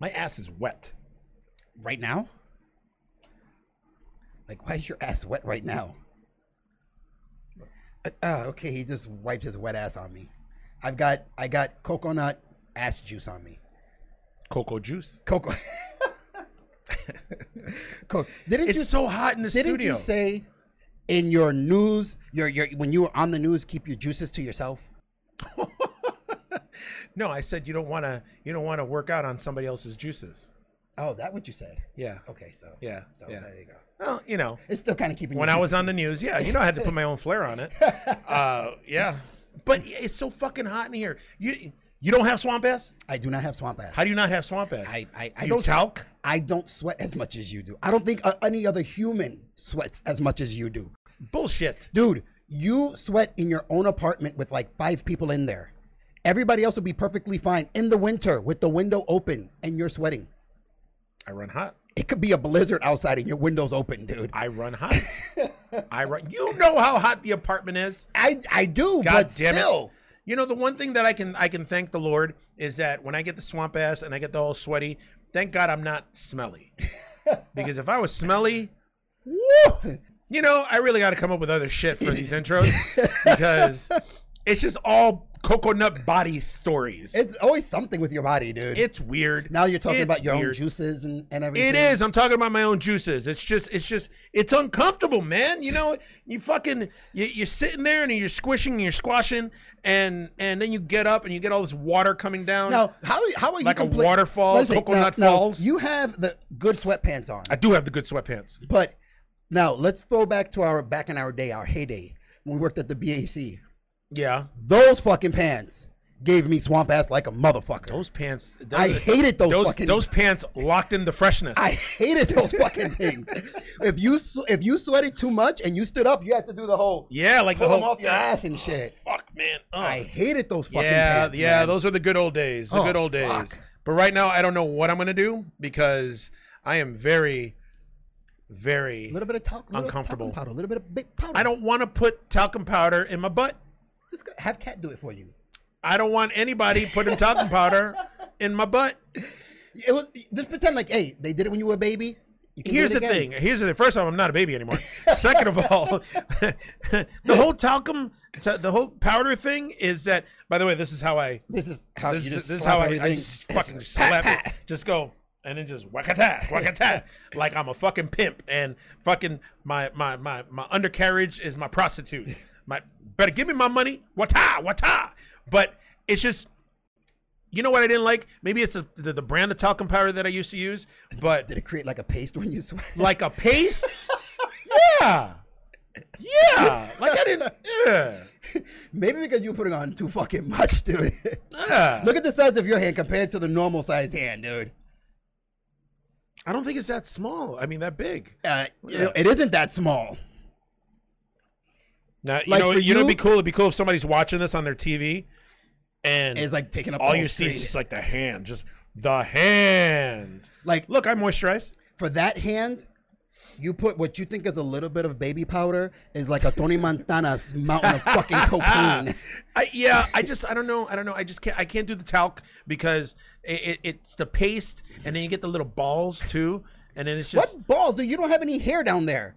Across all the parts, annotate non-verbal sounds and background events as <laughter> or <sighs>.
My ass is wet. Right now? Like, why is your ass wet right now? Uh, uh, okay, he just wiped his wet ass on me. I've got I got coconut ass juice on me. Cocoa juice. Coco. <laughs> Co- didn't It's you so hot in the didn't studio. you say in your news your your when you were on the news keep your juices to yourself? <laughs> no, I said you don't want to. You don't want to work out on somebody else's juices. Oh, that what you said? Yeah. Okay, so Yeah. so yeah. there you go. Well, you know, It's still kind of keeping. when I was on the news, yeah, you know, I had to put my own flair on it. <laughs> Uh, yeah. But it's so fucking hot in here. You you don't have swamp ass? I do not have swamp ass. How do you not have swamp ass? I I, I you don't talc? I don't sweat as much as you do. I don't think uh, any other human sweats as much as you do. Bullshit. Dude, you sweat in your own apartment with like five people in there. Everybody else will be perfectly fine in the winter with the window open and you're sweating. I run hot. It could be a blizzard outside and your window's open, dude. I run hot. <laughs> I run. You know how hot the apartment is. I I do, God but damn still. it. You know the one thing that I can I can thank the Lord is that when I get the swamp ass and I get the whole sweaty, thank God I'm not smelly. <laughs> because if I was smelly, woo, you know, I really got to come up with other shit for these intros <laughs> because it's just all coconut body stories. It's always something with your body, dude. it's weird. now you're talking It's about your own juices and, and everything. It is. I'm talking about my own juices. It's just, it's just, it's uncomfortable, man. You know, you fucking, you, you're sitting there and you're squishing and you're squashing, and and then you get up and you get all this water coming down. Now, how how are you Like a waterfall, coconut now- now, falls? you have the good sweatpants on, I do have the good sweatpants. but now let's throw back to our back in our day, our heyday when we worked at the BAC. Yeah, Those fucking pants gave me swamp ass like a motherfucker. those pants. I hated those, those fucking. those pants locked in the freshness. I hated those fucking things. If you if you sweated too much and you stood up, you had to do the whole yeah, like pull the them off your ah, ass and shit. Fuck, man. Ugh. I hated those fucking yeah, pants. yeah, man. those are the good old days. The Oh, good old days. fuck. But right now, I don't know what I'm gonna do because I am very, very. a little bit of talc, Uncomfortable. talcum powder, a little bit of big powder. I don't want to put talcum powder in my butt. Just go, have cat do it for you. I don't want anybody putting talcum powder <laughs> in my butt. It was just pretend like, hey, they did it when you were a baby. You can do Here's the thing. Here's the thing. First off, I'm not a baby anymore. <laughs> Second of all, <laughs> the whole talcum, t- the whole powder thing is that. By the way, this is how I. This is how This, you just this is how I, I just fucking slap it. Just go and then just whack-a-tat, whack-a-tat, like I'm a fucking pimp and fucking my my my my undercarriage is my prostitute. My better give me my money, wata wata. But it's just. You know what I didn't like? Maybe it's a, the, the brand of talcum powder that I used to use, but Did it create like a paste when you sweat? <laughs> like a paste. <laughs> yeah, yeah. Like I didn't. Yeah. Maybe because you're putting on too fucking much, dude. yeah. <laughs> Look at the size of your hand compared to the normal size hand, dude. I don't think it's that small. I mean, that big. Uh, Yeah. It isn't that small. Now, you Like know, you know, it'd be cool. It'd be cool if somebody's watching this on their TV, and It's like taking up all you see is just like the hand, just the hand. like Look, I moisturize. for that hand, you put what you think is a little bit of baby powder is like a Tony Montana's <laughs> mountain of fucking cocaine. I, yeah, I just, I don't know, I don't know. I just can't, I can't do the talc because it, it, it's the paste, and then you get the little balls too, and then it's just. What balls? You don't have any hair down there.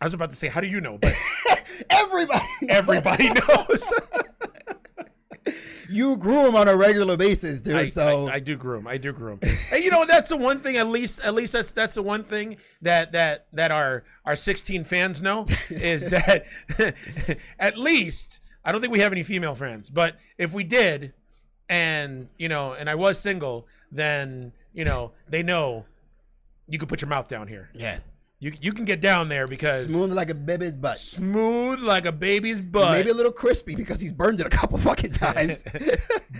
I was about to say, how do you know? But <laughs> Everybody, everybody <laughs> knows. you groom on a regular basis, dude. I, so I, I do groom. I do groom. and you know that's the one thing. At least, at least that's that's the one thing that that that our our 16 fans know is <laughs> that at least I don't think we have any female friends, but if we did, and you know, and I was single, then you know they know you could put your mouth down here. yeah, You you can get down there because smooth like a baby's butt. smooth like a baby's butt, Maybe a little crispy because he's burned it a couple fucking <laughs> times.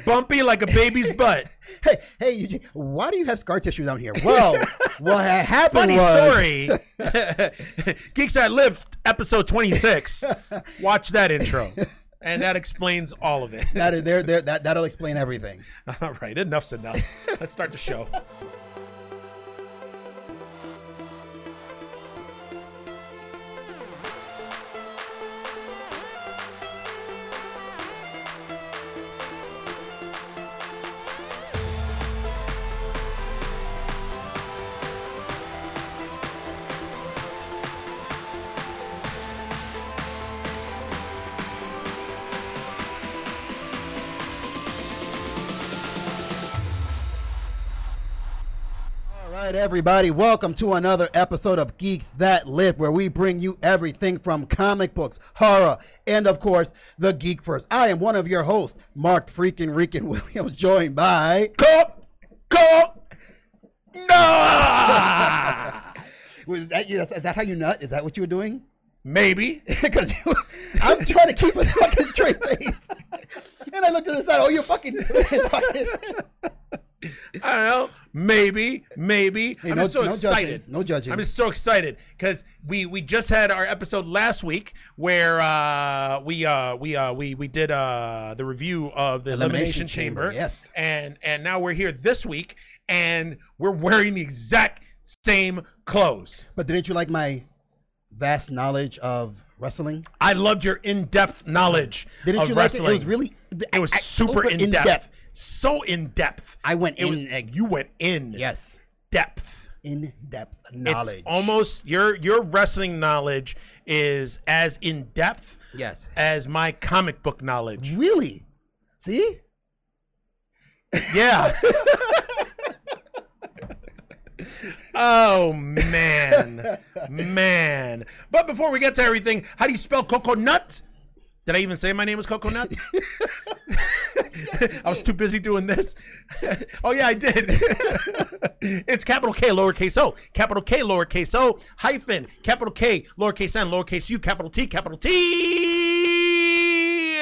bumpy like a baby's <laughs> butt. hey, hey, Eugene, why do you have scar tissue down here? Well, <laughs> what happened Funny was story. Geeks That Live, episode 26. Watch that intro. And that explains all of it. that is there, there, that that'll explain everything. all right, enough's enough. Let's start the show. Right, everybody, welcome to another episode of Geeks That Live, where we bring you everything from comic books, horror, and of course, the Geek First. I am one of your hosts, Mark Freaking Rican <laughs> Williams, joined by. Go, go, no. Was that, is that how you nut? Is that what you were doing? Maybe. <laughs> Because I'm trying to keep a fucking straight face. And I looked to the side, oh, you're fucking. <laughs> I don't know. Maybe, maybe. I'm no- just so no judging. excited. No judging. I'm just so excited because we we just had our episode last week where uh, we uh, we uh, we we did uh, the review of the Elimination, Elimination Chamber. Chamber, yes. And and now we're here this week and we're wearing the exact same clothes. But didn't you like my vast knowledge of wrestling? I loved your in-depth knowledge Didn't of you like wrestling. it? It was really. It was I- super, in, depth. So in depth. I went It in. was you went in yes, depth. in depth It's knowledge. almost your your wrestling knowledge is as in depth yes. as my comic book knowledge. Really? See? Yeah. <laughs> oh man, man. But before we get to everything, how do you spell coconut? Did I even say my name was Coconut? <laughs> <laughs> I was too busy doing this. <laughs> oh yeah, I did. <laughs> it's capital K, lowercase o, capital K, lowercase o, hyphen, capital K, lowercase n, lowercase u, capital T, capital T,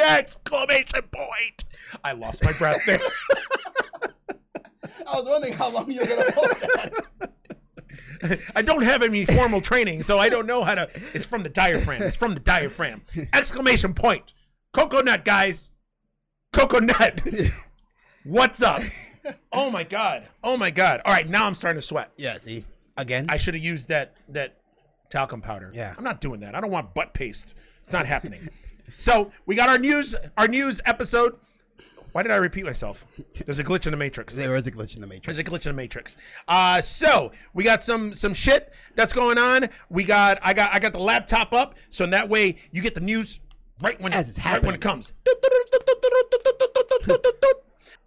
exclamation point. I lost my breath there. I was wondering how long you were gonna hold that. I don't have any formal training, so I don't know how to. It's from the diaphragm. It's from the diaphragm. Exclamation point. Coconut, guys. Coconut. <laughs> What's up? <laughs> Oh my god. Oh my god. All right, now I'm starting to sweat. Yeah. See? Again. I should have used that that talcum powder. Yeah. I'm not doing that. I don't want butt paste. It's not happening. <laughs> So we got our news, our news episode. Why did I repeat myself? There's a glitch in the matrix. there is a glitch in the matrix. There's a glitch in the matrix. Uh, so we got some some shit that's going on. We got I got I got the laptop up, so in that way you get the news right when As it's happening. right when it comes. <laughs>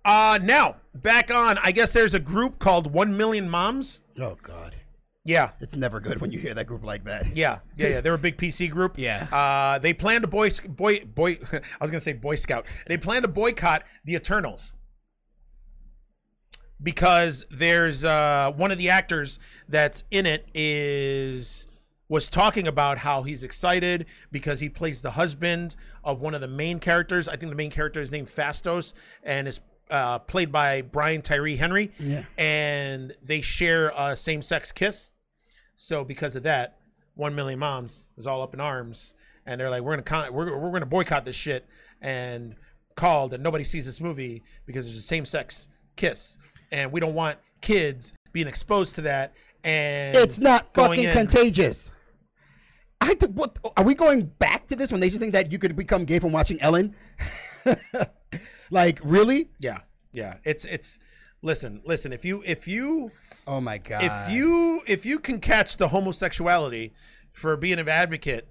Uh, now back on. I guess there's a group called One Million Moms. Oh God. Yeah, It's never good when you hear that group like that. yeah, yeah, yeah. They're a big PC group. <laughs> Yeah. Uh, they plan to boy boy boy. <laughs> I was gonna say Boy Scout. They plan to boycott the Eternals because there's uh, one of the actors that's in it is was talking about how he's excited because he plays the husband of one of the main characters. I think the main character is named Phastos and is uh, played by Brian Tyree Henry. Yeah. And they share a same-sex kiss. So because of that, one million moms is all up in arms, and they're like, "We're gonna con- we're we're gonna boycott this shit," and called and nobody sees this movie because there's a same-sex kiss, and we don't want kids being exposed to that. And It's not fucking in- contagious. I th- what are we going back to this when they just think that you could become gay from watching Ellen? <laughs> like really? Yeah, yeah. It's it's. Listen, listen. If you if you Oh my god. if you if you can catch the homosexuality for being an advocate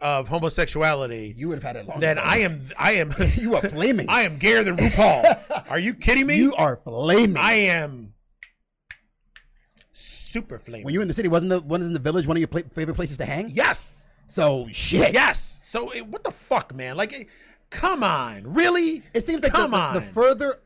of homosexuality, you would have had it long. then ago. I am I am <laughs> you are flaming. I am gayer than RuPaul. <laughs> Are you kidding me? you are flaming. I am super flaming. when you were in the city, wasn't the one in the village one of your pla- favorite places to hang? yes, So shit. yes. So eh, what the fuck, man? Like, eh, come on, really? It seems like the, come the, on. the further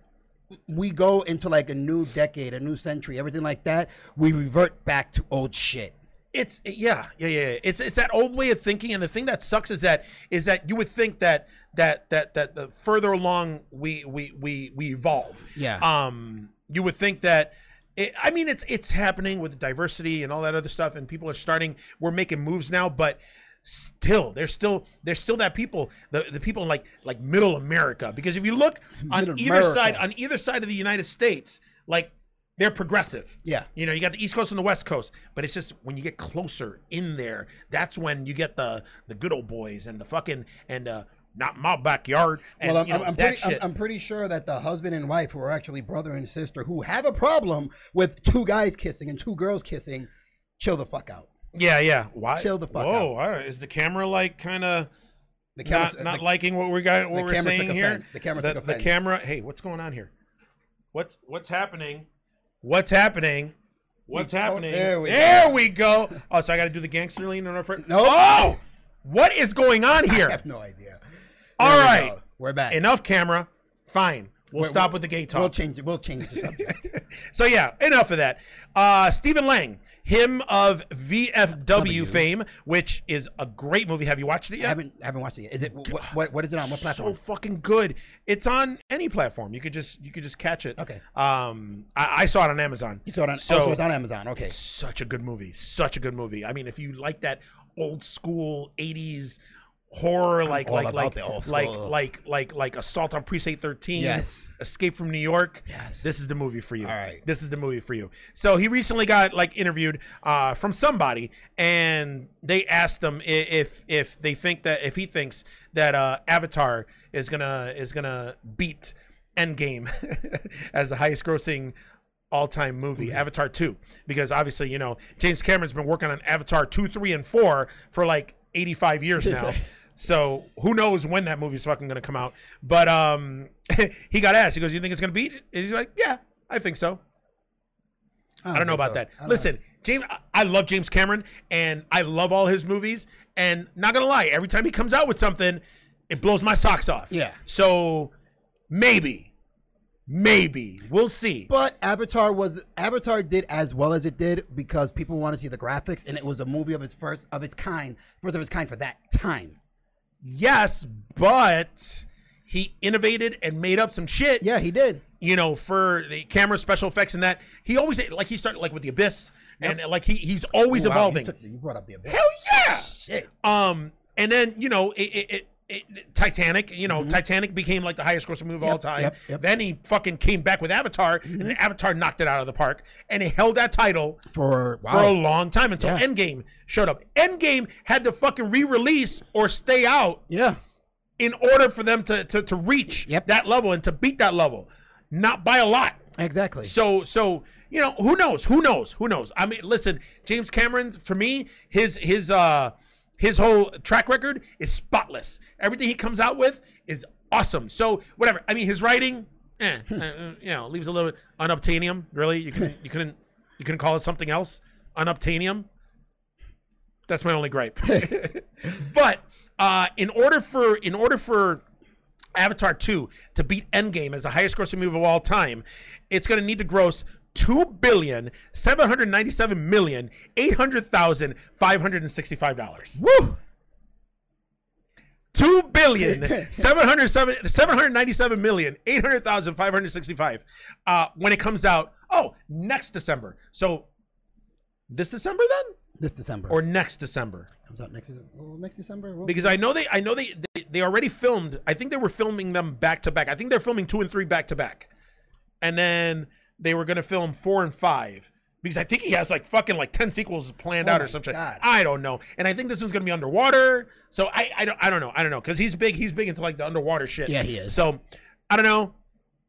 we go into like a new decade, a new century, everything like that, we revert back to old shit. It's yeah, yeah, yeah. It's it's that old way of thinking, and the thing that sucks is that is that you would think that that that that the further along we we we we evolve, Yeah. Um, you would think that. It, I mean, it's it's happening with diversity and all that other stuff, and people are starting. We're making moves now, but still, there's still there's still that people, the the people in like like Middle America, because if you look <laughs> on Middle either side on either side of the United States, like they're progressive. Yeah. You know, you got the East Coast and the West Coast, but it's just when you get closer in there, that's when you get the the good old boys and the fucking and uh not my backyard and well, I'm, you know, I'm, pretty, I'm. I'm pretty sure that the husband and wife who are actually brother and sister who have a problem with two guys kissing and two girls kissing, chill the fuck out. yeah, yeah. Why? Chill the fuck Whoa, out. all right. Is the camera like kind of The camera, not, not the, liking what we got? What we're camera saying here? The camera the, took the camera. Hey, what's going on here? What's what's happening? What's happening? What's We- happening? there we there we go. Oh, so I got to do the gangster lean on our first. Nope. Oh, what is going on here? I have no idea. All we right. go. We're back. Enough camera. Fine. We'll We're- stop we'll- with the gay talk. We'll change it. We'll change the subject. <laughs> So yeah, enough of that. Uh, Stephen Lang, him of VFW fame, which is a great movie. Have you watched it yet? I haven't haven't watched it yet. Is it what what, what is it on? What platform? So fucking good. It's on any platform. You could just you could just catch it. Okay. Um, I, I saw it on Amazon. you saw it on. So, oh, so it's on Amazon. Okay. such a good movie. Such a good movie. I mean, if you like that old school '80s horror, like like like old like like like like Assault on Precinct 13, Yes. Escape from New York. Yes. This is the movie for you. All right. This is the movie for you. So he recently got like interviewed uh, from somebody, and they asked him if if they think that if he thinks that uh, Avatar is gonna is gonna beat Endgame <laughs> as the highest grossing all-time movie avatar 2 because obviously you know james cameron's been working on avatar 2 3 and 4 for like 85 years <laughs> now so who knows when that movie's fucking gonna come out but um <laughs> he got asked he goes you think it's gonna beat it he's like yeah i think so I don't know about so. that. I don't Listen, James, I- I love James Cameron, and I love all his movies. And not gonna lie, every time he comes out with something, it blows my socks off. Yeah. So maybe, maybe we'll see. But Avatar was Avatar did as well as it did because people want to see the graphics, and it was a movie of its first of its kind, first of its kind for that time. Yes, but he innovated and made up some shit. Yeah, he did. you know, for the camera special effects and that. He always like he started like with the Abyss, and like he he's always Wow, you evolving. took the- You, brought up the abyss. Hell yeah! Shit. Um, and then you know, it, it, it, it Titanic. You know, Titanic became like the highest grossing movie of all Mm-hmm. Time. yep, yep. Then he fucking came back with Avatar, and Avatar knocked it out of the park, and he held that title For wow. for a long time until Yeah. Endgame showed up. Endgame had to fucking re-release or stay out yeah. in order for them to to, to reach Yep. that level and to beat that level, not by a lot. Exactly. So so you know who knows who knows who knows. I mean, listen, James Cameron for me his his uh his whole track record is spotless. Everything he comes out with is awesome. So whatever. I mean, his writing, eh, uh, you know, leaves a little unobtainium. Really, you couldn't you couldn't you couldn't call it something else. Unobtainium. That's my only gripe. <laughs> but uh, in order for in order for Avatar 2 to beat Endgame as the highest grossing movie of all time, it's going to need to gross two billion seven hundred ninety-seven million eight hundred thousand five hundred and sixty-five dollars. Woo. Two billion seven hundred seven seven hundred ninety-seven million eight hundred thousand five hundred sixty-five. Uh, when it comes out, oh, next December. So this December then, This December. or next December? comes out next December. Oh, next December. Well, Because I know they, I know they, they, they already filmed. I think they were filming them back to back. I think they're filming two and three back to back, and then they were gonna film four and five. Because I think he has like fucking like ten sequels planned Oh out or something. I don't know, and I think this one's gonna be underwater. So I, I don't, I don't know, I don't know, because he's big. He's big into like the underwater shit. Yeah, he is. So I don't know.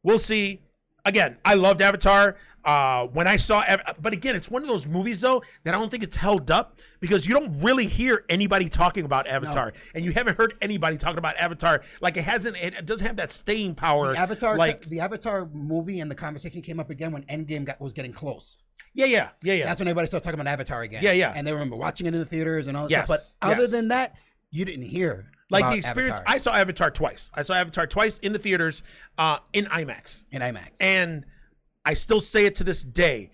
We'll see. Again, I loved Avatar. Uh, when I saw, but again, it's one of those movies though that I don't think it's held up because you don't really hear anybody talking about Avatar, and you haven't heard anybody talking about Avatar. Like it hasn't, it doesn't have that staying power. the Avatar, like the Avatar movie and the conversation came up again when Endgame got was getting close. yeah, yeah, yeah, yeah. That's when everybody started talking about Avatar again. Yeah, yeah. And they remember watching it in the theaters and all that Yes, stuff. But other yes. than that, you didn't hear like the experience. Avatar I saw Avatar twice. I saw Avatar twice in the theaters, uh, in IMAX. in IMAX. And I still say it to this day.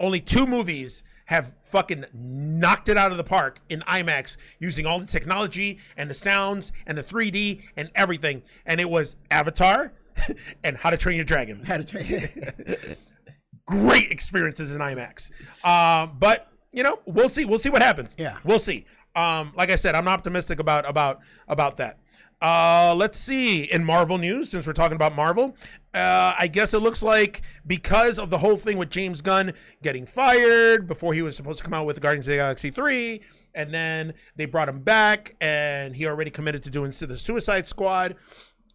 Only two movies have fucking knocked it out of the park in IMAX using all the technology and the sounds and the 3D and everything. And it was Avatar <laughs> and How to Train Your Dragon. had to Train. <laughs> Great experiences in IMAX. Um, but you know, we'll see. We'll see what happens. Yeah. we'll see. Um, like I said, I'm optimistic about about about that. Uh, let's see. In Marvel news, since we're talking about Marvel, uh, I guess it looks like because of the whole thing with James Gunn getting fired before he was supposed to come out with Guardians of the Galaxy 3, and then they brought him back, and he already committed to doing the Suicide Squad.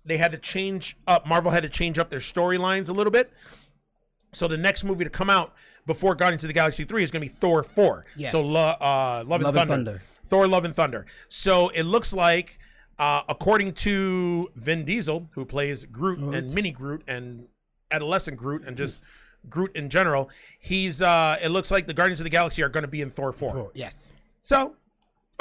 They had to change up. Marvel had to change up their storylines a little bit. So the next movie to come out before Guardians of the Galaxy 3 is going to be Thor 4. Yes. So uh, Love, and, Love and Thunder. Thunder. Thor Love and Thunder. So it looks like uh, according to Vin Diesel, who plays Groot and Mini Groot and adolescent Groot and just <laughs> Groot in general. He's. uh It looks like the Guardians of the Galaxy are going to be in Thor four. Oh, yes. So,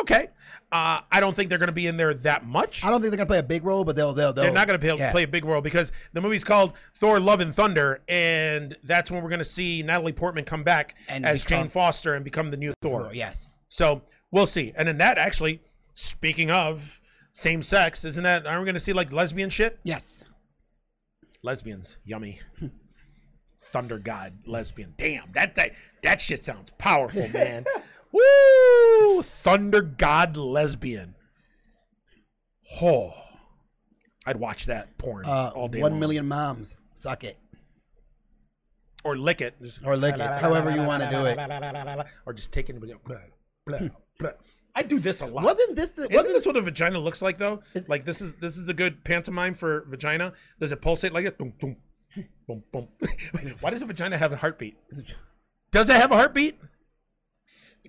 okay. Uh I don't think they're going to be in there that much. I don't think they're gonna play a big role, but they'll they'll, they'll They're not going to play, yeah. play a big role because the movie's called Thor: Love and Thunder, and that's when we're going to see Natalie Portman come back And as become- Jane Foster and become the new Thor. Oh, yes. So we'll see. And then that actually, speaking of same sex, isn't that? Aren't we going to see like lesbian shit? Yes. Lesbians, yummy. <laughs> Thunder God lesbian. Damn, that that, that shit sounds powerful, <laughs> man. Woo! Thunder God lesbian. Oh, I'd watch that porn Uh, all day. one long. million moms. Suck it. or lick it, Just- Or lick it, however you wanna do it. or just take it and go. Blah, blah, blah. I do this a lot. Wasn't this the Isn't wasn't this what a vagina looks like though? Is- like this is this is the good pantomime for vagina. Does it pulsate like this? Boom, boom, boom, boom. <laughs> Why does a vagina have a heartbeat? Does it have a heartbeat?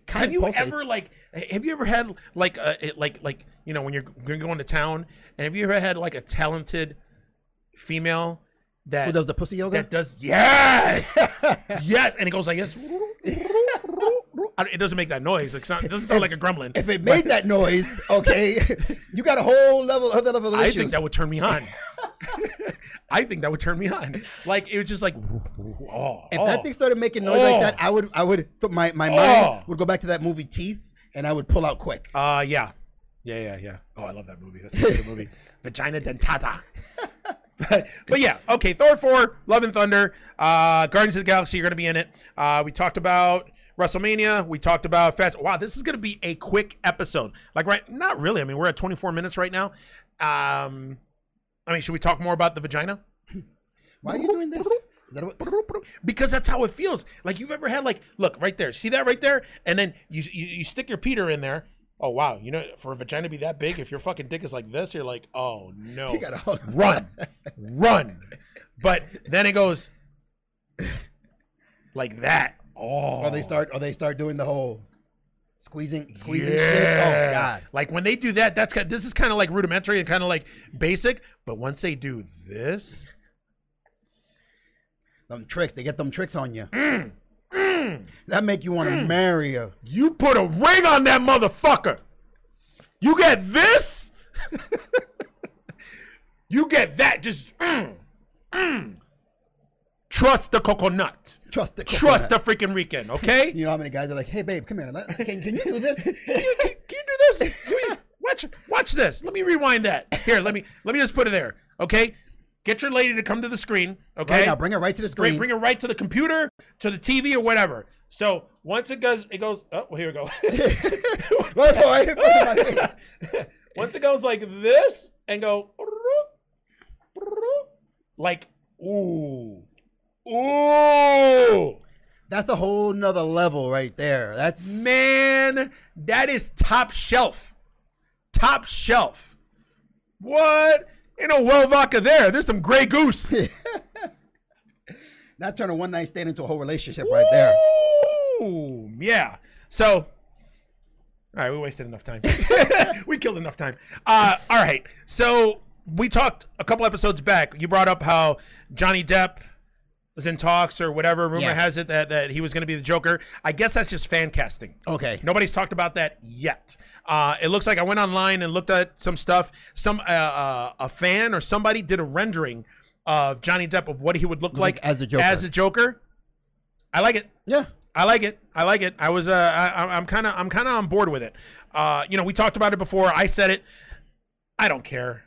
kind Have you pulsates. ever like? Have you ever had like a it- like like you know when you're going going to town and have you ever had like a talented female that who does the pussy yoga? that does yes <laughs> yes and it goes like this. <laughs> I It doesn't make that noise. It, sound, it doesn't sound like a gremlin. if it made that noise, okay, <laughs> you got a whole level other level of I issues. think that would turn me on. <laughs> I think that would turn me on. Like it was just like, oh, if oh. that thing started making noise Oh. like that, I would I would my my Oh. mind would go back to that movie Teeth, and I would pull out quick. Uh, yeah, yeah, yeah, yeah. Oh, I love that movie. That's a good movie. <laughs> Vagina dentata. but, but yeah, okay. Thor four, Love and Thunder, uh, Guardians of the Galaxy. You're gonna be in it. Uh, we talked about WrestleMania. We talked about Fast. Wow, this is gonna be a quick episode. Like right, not really. I mean, we're at 24 minutes right now. Um, I mean, should we talk more about the vagina? Why are you doing this? That what- because that's how it feels. Like you've ever had like, look right there, see that right there, and then you you, you stick your Peter in there. Oh wow, you know for a vagina to be that big, if your fucking dick is like this, you're like, oh no, You gotta hold on. run, run. But then it goes like that. Oh, Or they start or they start doing the whole squeezing squeezing shit. Oh god. Like when they do that, that's kind. This is kind of like rudimentary and kind of like basic. But once they do this, Them tricks, they get them tricks on you. Mm. That make you want to marry her. You put a ring on that motherfucker. You get this. <laughs> you get that. Just mm, mm. Trust the coconut. Trust the coconut. Trust the freaking weekend. Okay. <laughs> You know how many guys are like, "Hey babe, come here. Can, can you do this?" <laughs> can, you, can, can you do this? Watch, watch this. Let me rewind that. Here, let me let me just put it there. Okay. Get your lady to come to the screen. Okay. Right now, bring her right to the screen. bring her right to the computer, to the TV, or whatever. So once it goes, it goes. Oh, well, here we go. Right for it, right in my face. <laughs> once it goes like this and go like ooh, ooh, That's a whole nother level right there. That's man, that is top shelf, top shelf. What? Ain't no well vodka there. There's some Grey Goose. <laughs> that turned a one night stand into a whole relationship right there. Ooh, yeah. So, all right, we wasted enough time. <laughs> we killed enough time. Uh, all right. So we talked a couple episodes back. You brought up how Johnny Depp was in talks or whatever. Rumor Yeah. has it that, that he was going to be the Joker. I guess that's just fan casting. Okay. Nobody's talked about that yet. Uh, it looks like I went online and looked at some stuff. Some uh, uh, a fan or somebody did a rendering of Johnny Depp of what he would look like as a Joker. As a Joker. I like it. Yeah. I like it. I like it. I was uh, I, I'm kind of I'm kind of on board with it. Uh, you know, we talked about it before. I said it. I don't care.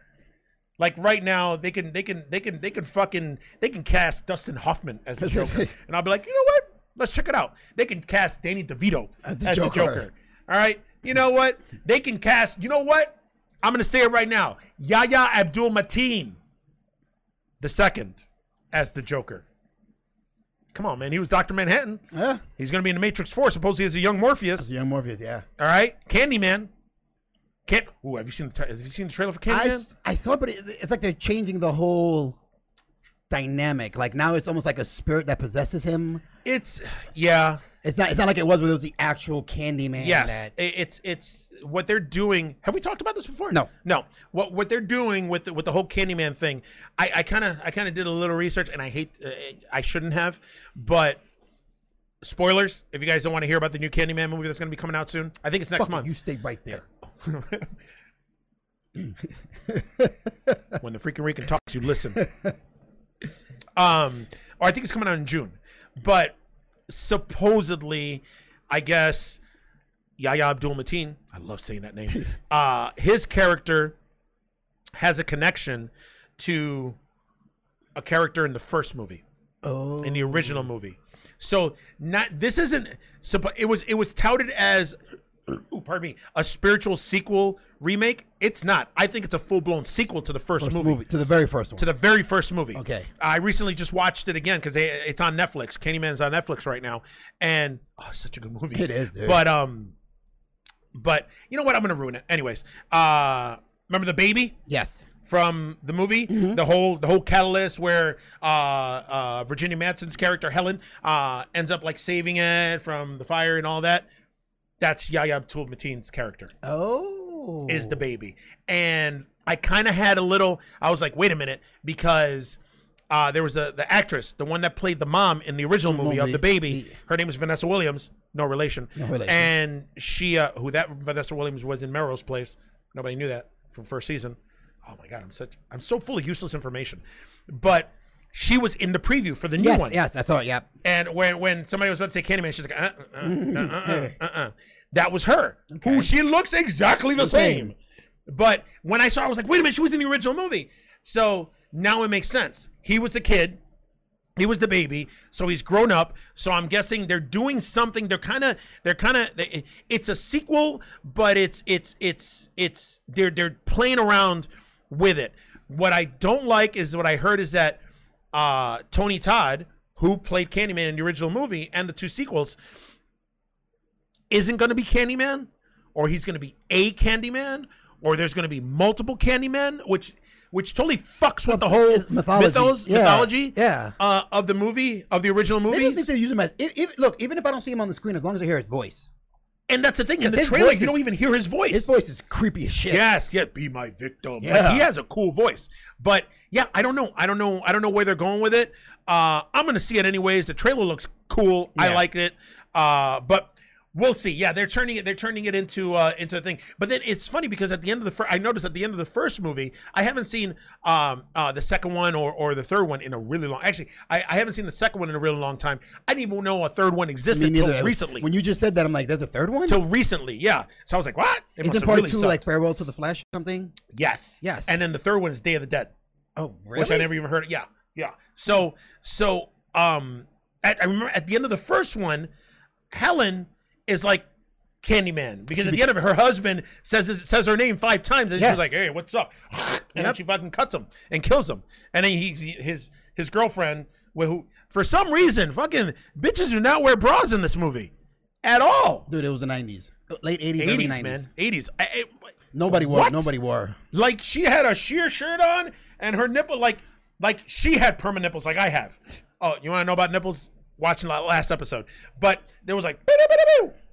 Like right now, they can they can they can they can fucking they can cast Dustin Hoffman as the Joker, <laughs> and I'll be like, you know what? Let's check it out. They can cast Danny DeVito As as the the Joker. Joker. All right. You know what? They can cast. You know what? I'm gonna say it right now. Yahya Abdul Mateen, the second, as the Joker. Come on, man. He was Doctor Manhattan. Yeah. He's going to be in the Matrix 4. Supposedly as a young Morpheus. Young Morpheus, yeah. All right. Candyman. Can't. Ooh, have you seen the tra- have you seen the trailer for I, Candyman? s- I saw it, but it, it's like they're changing the whole dynamic. Like now it's almost like a spirit that possesses him. It's yeah. It's not. It's not like it was where it was the actual Candyman. Yes, that- i- it's it's what they're doing. Have we talked about this before? No. no. What what they're doing with the, with the whole Candyman thing? I kind of I kind of did a little research, and I hate uh, I shouldn't have, but spoilers. If you guys don't want to hear about the new Candyman movie that's going to be coming out soon, I think it's next Fuck it, month. You stay right there. <laughs> when the freaking Rican talks, you listen. Um, or I think it's coming out in June, but supposedly, I guess Yahya Abdul Mateen, I love saying that name. <laughs> Uh, his character has a connection to a character in the first movie Oh. in the original movie. So not this isn't it was it was touted as ooh, pardon me, a spiritual sequel remake. It's not. I think it's a full-blown sequel to the first, First movie, movie to the very first one. to the very first movie. Okay. I recently just watched it again cuz it's on Netflix. Candyman's on Netflix right now and oh, such a good movie. It is, dude. But um but you know what? I'm going to ruin it. Anyways, uh remember the baby? yes. From the movie, the whole the whole catalyst where uh, uh, Virginia Madsen's character Helen uh, ends up like saving it from the fire and all that. That's Yahya Abdul Mateen's character Oh. is the baby, and I kind of had a little. I was like, wait a minute, because uh, there was a the actress, the one that played the mom in the original movie, of the baby. Her name was Vanessa Williams, no relation. No relation. And she, uh, who that Vanessa Williams was in Melrose Place. Nobody knew that from first season. Oh my god, I'm such I'm so full of useless information. But she was in the preview for the new Yes. one. Yes. I saw it. Yep. And when when somebody was about to say Candyman, she's like, uh, uh, uh, uh, uh, uh, uh. that was her. Who she looks exactly the, The same. same. But when I saw, her, I was like, wait a minute, she was in the original movie. So now it makes sense. He was a kid. He was the baby, so he's grown up. So I'm guessing they're doing something. They're kind of, they're kind of. It's a sequel, but it's, it's, it's, it's. They're, they're playing around with it. What I don't like is what I heard is that uh, Tony Todd, who played Candyman in the original movie and the two sequels, isn't going to be Candyman, or he's going to be a Candyman, or there's going to be multiple Candymen, which which totally fucks with the whole mythology. mythos, Yeah. mythology Yeah. uh, of the movie of the original movie. They just need to use him as. If, if- look, even if I don't see him on the screen, as long as I hear his voice, and that's the thing in the trailer, you is- don't even hear his voice. his voice is creepy as shit. Yes, yeah, be my victim. Yeah. Like, he has a cool voice. But yeah, I don't know. I don't know. I don't know where they're going with it. Uh, I'm gonna see it anyways. The trailer looks cool. I like it. Uh, but we'll see. Yeah, they're turning it. They're turning it into uh, into a thing. But then it's funny because at the end of the first, I noticed at the end of the first movie, I haven't seen um, uh, the second one or, or the third one in a really long. Actually, I, I haven't seen the second one in a really long time. I didn't even know a third one existed until recently. When you just said that, I'm like, there's a third one. Till recently, yeah. So I was like, what? It Isn't part really two sucked. like Farewell to the Flesh or something? Yes. Yes. And then the third one is Day of the Dead, Oh, really? which I never even heard. Of. Yeah. Yeah. So so um, at, I remember at the end of the first one, Helen is like Candyman because at the end of it, her husband says says her name five times, and Yeah. she's like, "Hey, what's up?" <laughs> And then she fucking cuts him and kills him. And then he, he his his girlfriend, who for some reason, fucking bitches do not wear bras in this movie at all. Dude, it was the 90s, late 80s, early 90s. man, 80s. I- I- Nobody wore. What? Nobody wore. like she had a sheer shirt on and her nipple like like she had perma nipples like I have. Oh, you want to know about nipples? Watching the last episode, but there was like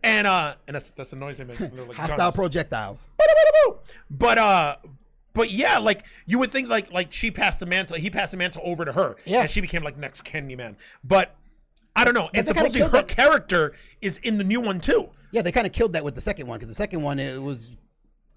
and uh and that's that's the noise they make. Like Hostile guns. projectiles. But uh, but yeah, like you would think like like she passed the mantle, he passed the mantle over to her, Yeah. and she became like next Candyman. But I don't know. And they kinda supposedly her that- character is in the new one too. Yeah, they kind of killed that with the second one because the second one it was.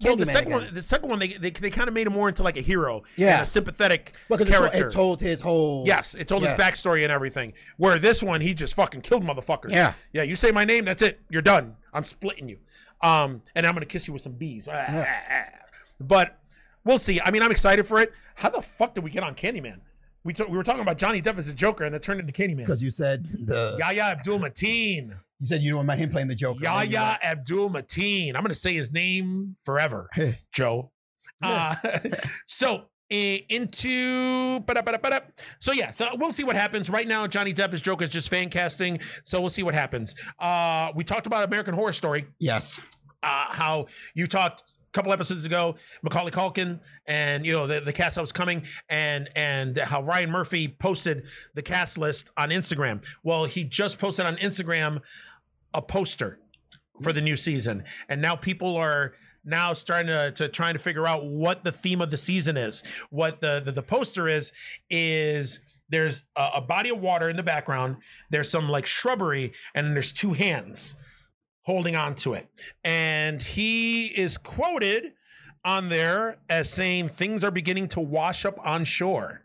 Well, the second again. one, the second one, they they, they kind of made him more into like a hero, Yeah. and a sympathetic Well, 'cause it, told, character. it told his whole. Yes, it told Yeah. his backstory and everything. Where this one, he just fucking killed motherfuckers. Yeah. yeah. You say my name, that's it. You're done. I'm splitting you. Um, and I'm gonna kiss you with some bees. Ah, ah, yeah. Ah. But we'll see. I mean, I'm excited for it. How the fuck did we get on Candyman? We t- we were talking about Johnny Depp as a Joker, and it turned into Candyman. Because you said the. Yahya Abdul Mateen. You said you don't mind him playing the Joker. Yahya Abdul Mateen. I'm gonna say his name forever. <laughs> Joe. Uh, <laughs> so into so yeah so we'll see what happens right now johnny depp is joker is just fan casting so we'll see what happens uh we talked about american horror story Yes. uh how you talked a couple episodes ago macaulay culkin and you know the, the cast that was coming and and how ryan murphy posted the cast list on instagram well he just posted on instagram a poster for the new season, and now people are now starting to, to trying to figure out what the theme of the season is. What the the, the poster is is there's a, a body of water in the background. There's some like shrubbery, and there's two hands holding on to it, and he is quoted on there as saying things are beginning to wash up on shore.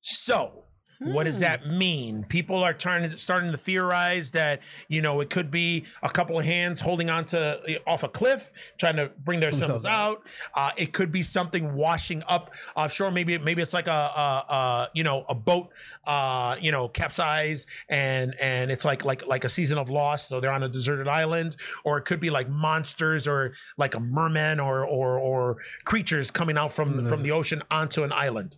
So, what does that mean? People are trying to starting to theorize that you know it could be a couple of hands holding onto off a cliff, trying to bring themselves out. Uh, it could be something washing up offshore. Maybe maybe it's like a, a, a you know a boat, uh, you know, capsize and and it's like like like a season of loss. So they're on a deserted island, or it could be like monsters or like a merman or or or creatures coming out from from the ocean onto an island.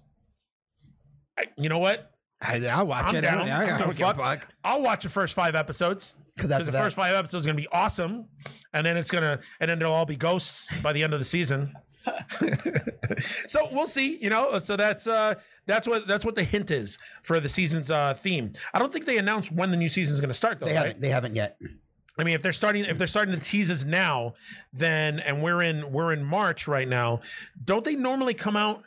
I- You know what? I, I'll watch I'm it. down. I, I, I don't don't give give a a fuck. I'll watch the first five episodes because the that- first five episodes are gonna be awesome, and then it's gonna and then they'll all be ghosts by the end of the season. <laughs> so we'll see. You know, so that's uh that's what that's what the hint is for the season's uh theme. I don't think they announced when the new season's gonna start though. They right? haven't. They haven't yet. I mean, if they're starting if they're starting to tease us now, then and we're in we're in March right now, don't they normally come out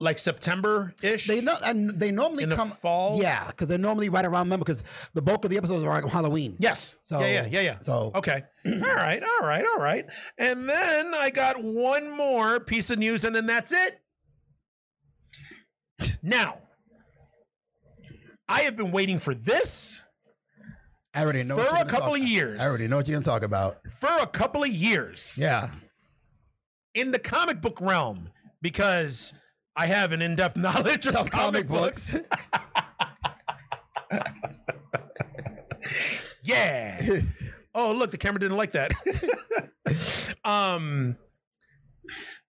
like September ish? They know, and they normally In the come fall? Yeah, because they're normally right around Remember, because the bulk of the episodes are on Halloween. Yes. So- yeah, yeah, yeah, yeah. so- okay. all right, all right, all right. And then I got one more piece of news, and then that's it. Now, I have been waiting for this I already know. For a couple of years. I already know what you're gonna talk about. for a couple of years Yeah. in the comic book realm because I have an in-depth <laughs> knowledge of comic books. <laughs> Yeah. oh, look, the camera didn't like that. <laughs> um,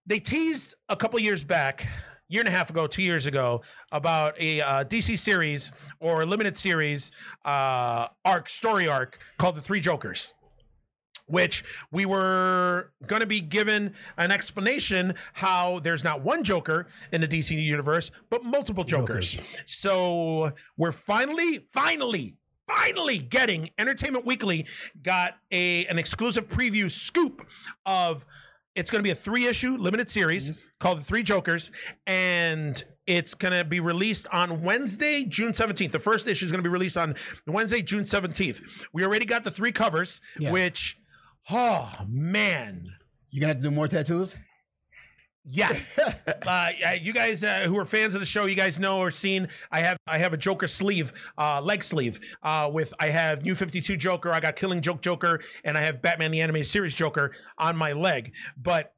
they teased a couple years back, year and a half ago, two years ago, about a uh, DC series or a limited series uh, arc, story arc called The Three Jokers. Which we were going to be given an explanation how there's not one Joker in the DC universe, but multiple Jokers. So we're finally, finally, finally getting Entertainment Weekly got a an exclusive preview scoop of it's going to be a three issue limited series called The Three Jokers and it's going to be released on Wednesday, June 17th. The first issue is going to be released on Wednesday, June 17th. We already got the three covers, Yeah. which, oh man, You gonna have to do more tattoos? Yes, <laughs> uh, you guys uh, who are fans of the show, you guys know or seen. I have I have a Joker sleeve, uh, leg sleeve, uh, with I have New Fifty Two Joker, I got Killing Joke Joker, and I have Batman the Animated Series Joker on my leg. But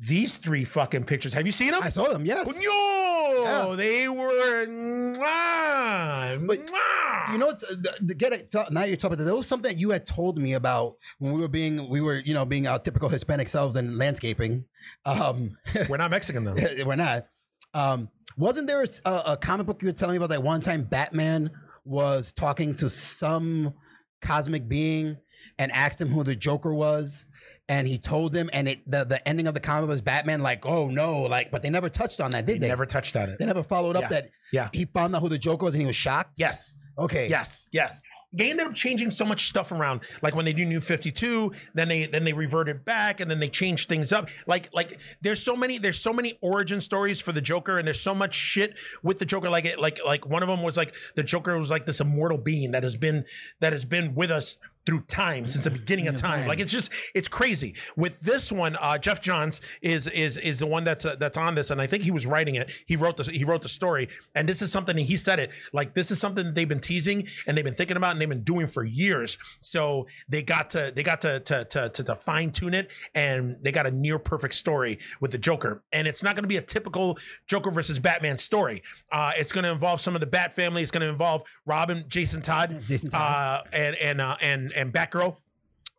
these three fucking pictures, have you seen them? I saw them. Yes. Coño, Yeah. they were. Mwah, But mwah. You know, it's, uh, get it. So now you're talking. There was something that you had told me about when we were being, we were, you know, being our typical Hispanic selves in landscaping. Um, <laughs> we're not Mexican though. <laughs> we're not. Um, wasn't there a comic book you were telling me about that one time Batman was talking to some cosmic being and asked him who the Joker was? And he told him, and it the, the ending of the comic was Batman like, oh no, like, but they never touched on that, did They they? never touched on it. they never followed up Yeah. that Yeah. he found out who the Joker was and he was shocked. Yes. Okay. Yes, yes. They ended up changing so much stuff around. Like when they do New Fifty Two, then they then they reverted back, and then they changed things up. Like like there's so many there's so many origin stories for the Joker, and there's so much shit with the Joker. Like it like like one of them was like the Joker was like this immortal being that has been that has been with us through time since the beginning of time. Like it's just it's crazy. With this one, uh, Geoff Johns is is is the one that's uh, that's on this, and I think he was writing it. He wrote the he wrote the story, and this is something and he said it like this is something they've been teasing and they've been thinking about and they've been doing for years. So they got to they got to to to to, to fine tune it, and they got a near perfect story with the Joker. And it's not going to be a typical Joker versus Batman story. Uh, it's going to involve some of the Bat family. It's going to involve Robin, Jason Todd, Jason Todd. uh, and and uh, and and Batgirl,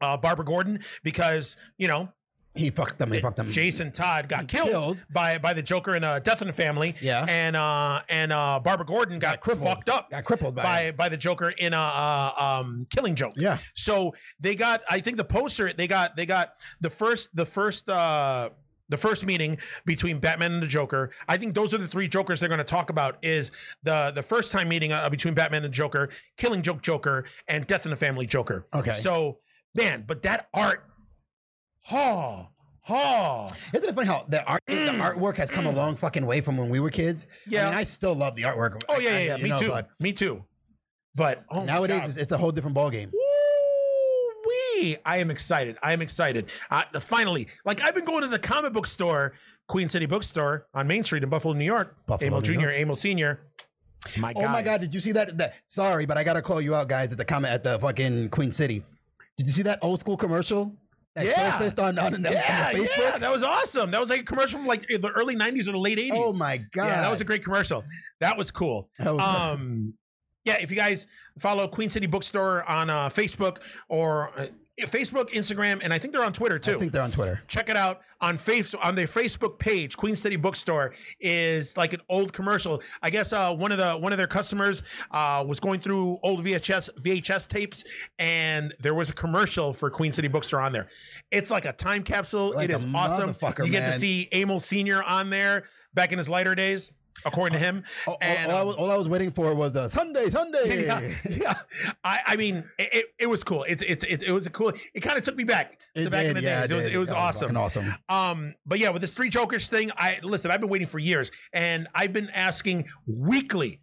uh, Barbara Gordon, because you know He fucked them. He fucked them. Jason Todd got killed, killed. by by the Joker in uh, Death in the Family. Yeah. and uh, and uh, Barbara Gordon got, crippled. fucked up, Got crippled by by by the Joker in a uh, um, Killing Joke. Yeah. So they got, I think the poster they got they got the first the first uh, the first meeting between Batman and the Joker. I think those are the three Jokers they're going to talk about. Is the the first time meeting uh, between Batman and Joker, Killing Joke Joker, and Death in the Family Joker. Okay. So man, but that art, ha ha. Isn't it funny how the art the artwork has come a long fucking way from when we were kids? Mm. Yeah. I mean, I still love the artwork. Oh yeah, I- yeah, yeah. you Me know, too. Me too. But oh nowadays, it's a whole different ballgame. I am excited. I am excited. Uh, finally, like I've been going to the comic book store, Queen City Bookstore on Main Street in Buffalo, New York. Buffalo, Amo New Jr., York. Emil Senior. My God. Oh my god, did you see that? that? Sorry, but I gotta call you out, guys, at the comment at the fucking Queen City. Did you see that old school commercial that Yeah. surfaced on on, on, yeah, on Facebook? yeah, that was awesome. That was like a commercial from like the early '90s or the late '80s. Oh my god, Yeah, that was a great commercial. That was cool. That was- um, yeah, if you guys follow Queen City Bookstore on uh, Facebook or uh, Facebook, Instagram, and I think they're on Twitter too. I think they're on Twitter. check it out on face on their Facebook page. Queen City Bookstore is like an old commercial. I guess uh, one of the one of their customers uh, was going through old VHS VHS tapes, and there was a commercial for Queen City Bookstore on there. It's like a time capsule. Like it is awesome. You get man. to see Emil Senior on there back in his lighter days, according to him. All, And, all I um, was, all I was waiting for was a Sunday, Sunday. <laughs> yeah, yeah. I, I mean, it, it, was cool. It's, it's, it, it was a cool. It kind of took me back to It back in did, the yeah, days. It was, it was That awesome. fucking awesome. Um, but yeah, with this three jokers thing, I listen. I've been waiting for years, and I've been asking weekly.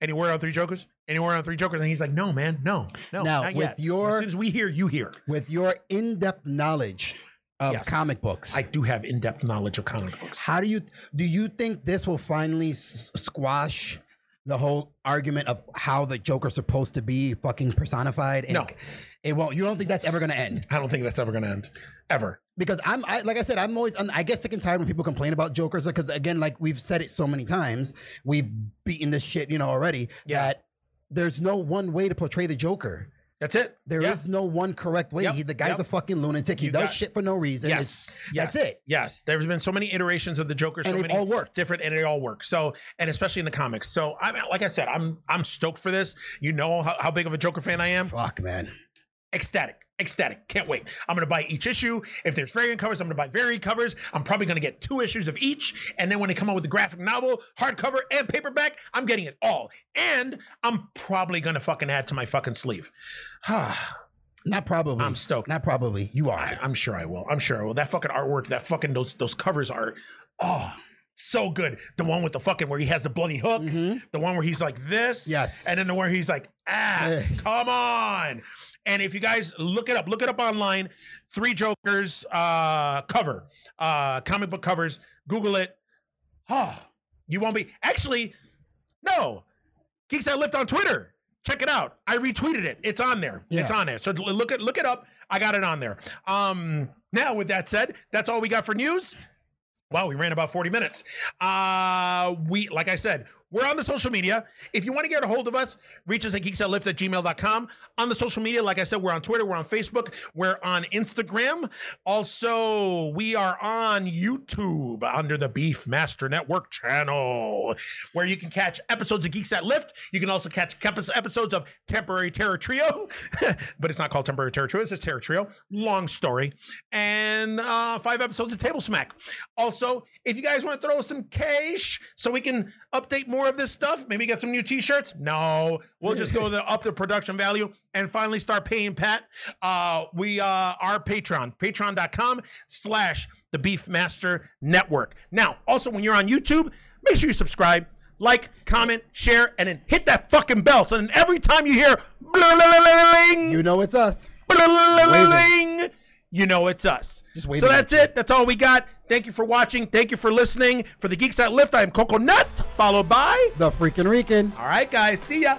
Anywhere on three jokers? Anywhere on three jokers? And he's like, "No, man, no, no." Now, with yet. your- as soon as we hear, you hear. With your in-depth knowledge of Yes. comic books, I do have in-depth knowledge of comic books. how do you do you think this will finally s- squash the whole argument of how the Joker's supposed to be fucking personified? And No. it won't. You don't think that's ever going to end? I don't think that's ever going to end, ever. because I'm I, like I said, I'm always I get sick and tired when people complain about Jokers because again, like we've said it so many times, we've beaten this shit, you know, already. Yeah. That there's no one way to portray the Joker. That's it. There is Yeah. no one correct way. Yep. He, the guy's Yep. a fucking lunatic. He You does shit for no reason. Yes, yes, that's it. Yes, there's been so many iterations of the Joker, so And they've many all worked. different, and they all work. So, and especially in the comics. So, I am like I said, I'm I'm stoked for this. You know how, how big of a Joker fan I am. Fuck, man. Ecstatic ecstatic. Can't wait. I'm gonna buy each issue. If there's variant covers i'm gonna buy variant covers. I'm probably gonna get two issues of each and then when they come out with the graphic novel hardcover and paperback i'm getting it all. And i'm probably gonna fucking add to my fucking sleeve. <sighs> Not probably. I'm stoked. Not probably. You are. I, i'm sure i will. I'm sure i will. That fucking artwork that fucking those those covers are oh so good. The one with the fucking where he has the bloody hook. The one where he's like this. Yes. and then the where he's like ah come on. And if you guys look it up look it up online. Three jokers uh cover uh comic book covers. Google it. Oh you won't be actually no. Geeks that lift on twitter. Check it out. I retweeted it. It's on there. It's on there. So look at look it up. I got it on there. Um now with that said that's all we got for news Wow, we ran about 40 minutes. Uh, we, like I said, we're on the social media. If you want to get a hold of us, reach us at geeksatlift at gmail.com. On the social media, like I said, we're on Twitter, we're on Facebook, we're on Instagram. Also, we are on YouTube under the Beef Master Network channel, where you can catch episodes of Geeks That Lift. You can also catch episodes of Temporary Terror Trio, <laughs> but it's not called Temporary Terror Trio, it's Terror Trio. Long story. And uh, five episodes of Table Smack. Also, if you guys want to throw some cash so we can update more of this stuff, maybe get some new t-shirts. No, we'll just go the, up the production value and finally start paying Pat. Uh, we uh, our Patreon, patreon.com slash the Beefmaster Network. Now, also when you're on YouTube, make sure you subscribe. Like, comment, share, and then hit that fucking bell. So then every time you hear You know it's us. bling, you know it's us. Just so that's it. That's all we got. Thank you for watching. Thank you for listening. For the Geeks That Lift, I am Coco Nut, followed by. The freaking Rican. All right, guys. See ya.